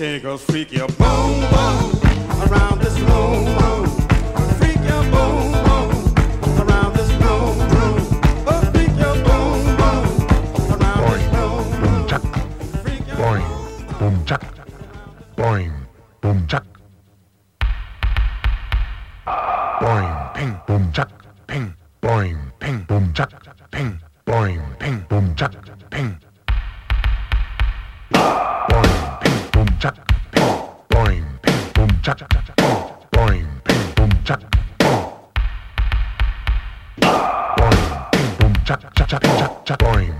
shakers, freak your boom boom around this room. room. Freak your boom boom around this room. room. Oh, freak your boom boom around this room. room. Chuck. Freak your Boing, boom, chuck. Boing, boom, chuck. Boing, ping, boom, chuck, ping. Boing, ping, boom, chuck, ping. Boing, ping, boom, chuck, chắc boing ping bum chắc. Boing ping bum chắc chắc chắc chắc. Boing.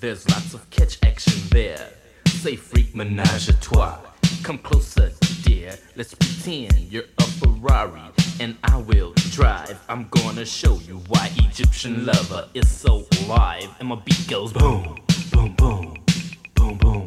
there's lots of catch action there. Say freak menage a trois. Come closer, dear. Let's pretend you're a Ferrari and I will drive. I'm gonna show you why Egyptian lover is so alive. And my beat goes boom, boom, boom, boom, boom, boom, boom,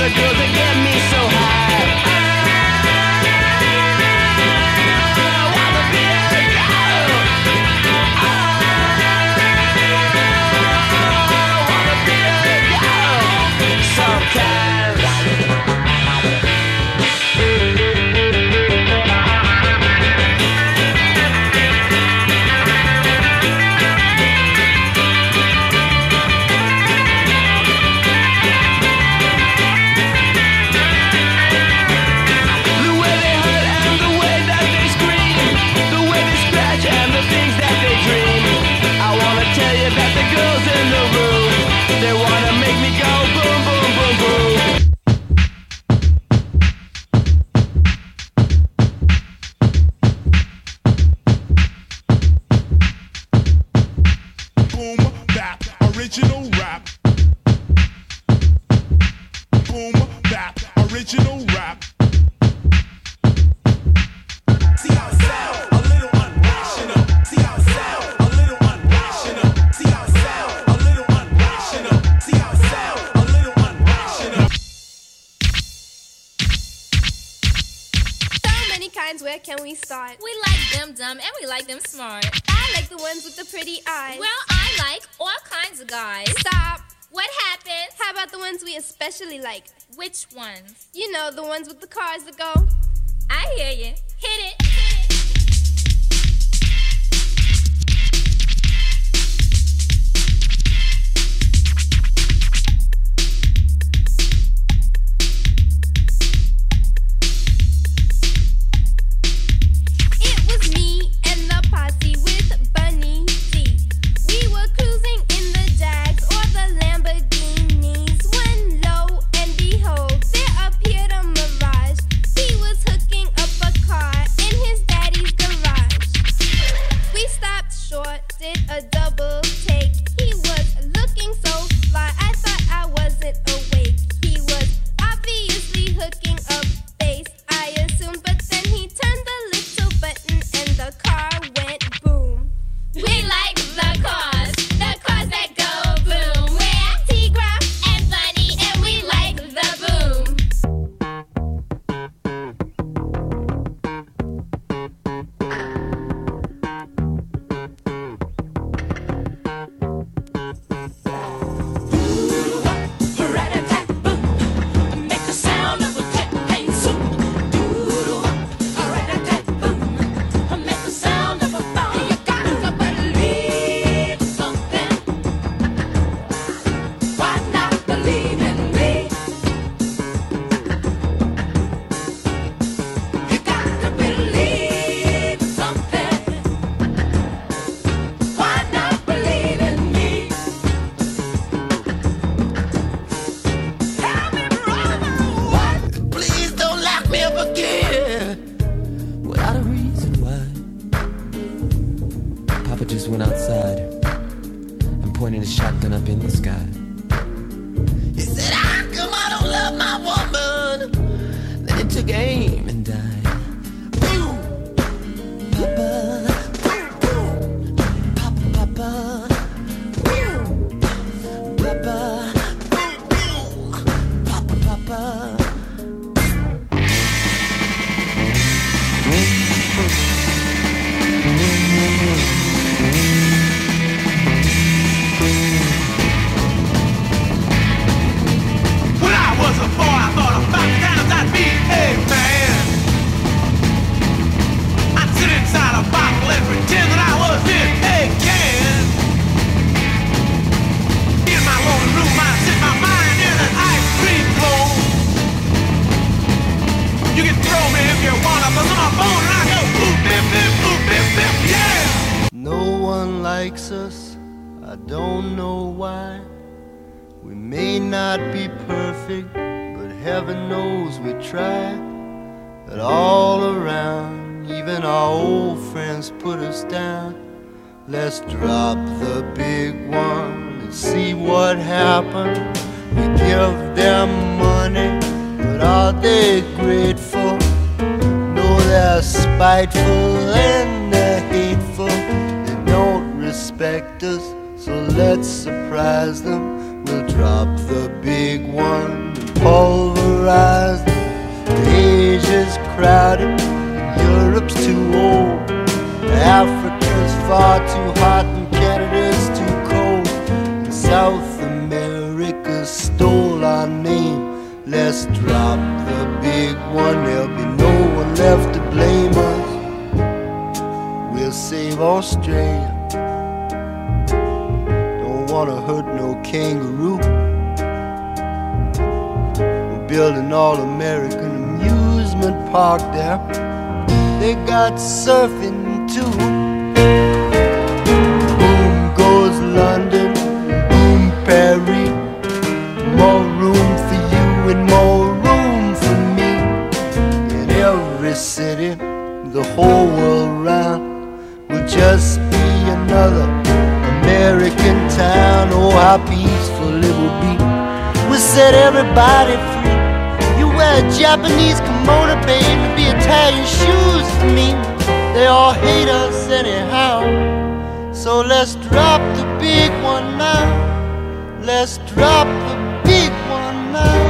the girls can we start? We like them dumb and we like them smart. I like the ones with the pretty eyes. Well, I like all kinds of guys. stop. What happened? How about the ones we especially like? Which ones? You know, the ones with the cars that go. I hear you. Hit it. Hit it. Again without a reason why. Papa just went outside and pointed his shotgun up in the sky. No one likes us, I don't know why. We may not be perfect, but heaven knows we try. But all around, even our old friends put us down. Let's drop the big one and see what happens. We give them money, but are they grateful? Spiteful and they're hateful. They don't respect us, so let's surprise them. We'll drop the big one pulverize them. Asia's crowded, Europe's too old. Africa's far too hot and Canada's too cold. And South America stole our name. Let's drop the big one, there'll be no one left save Australia. Don't wanna hurt no kangaroo. We're building all American amusement park there. They got surfing too. Boom goes London, boom Paris. More room for you and more room for me. In every city, the whole world round just be another American town. Oh, how peaceful it will be. We set everybody free. You wear a Japanese kimono, baby, be Italian shoes to me. They all hate us anyhow. So let's drop the big one now. Let's drop the big one now.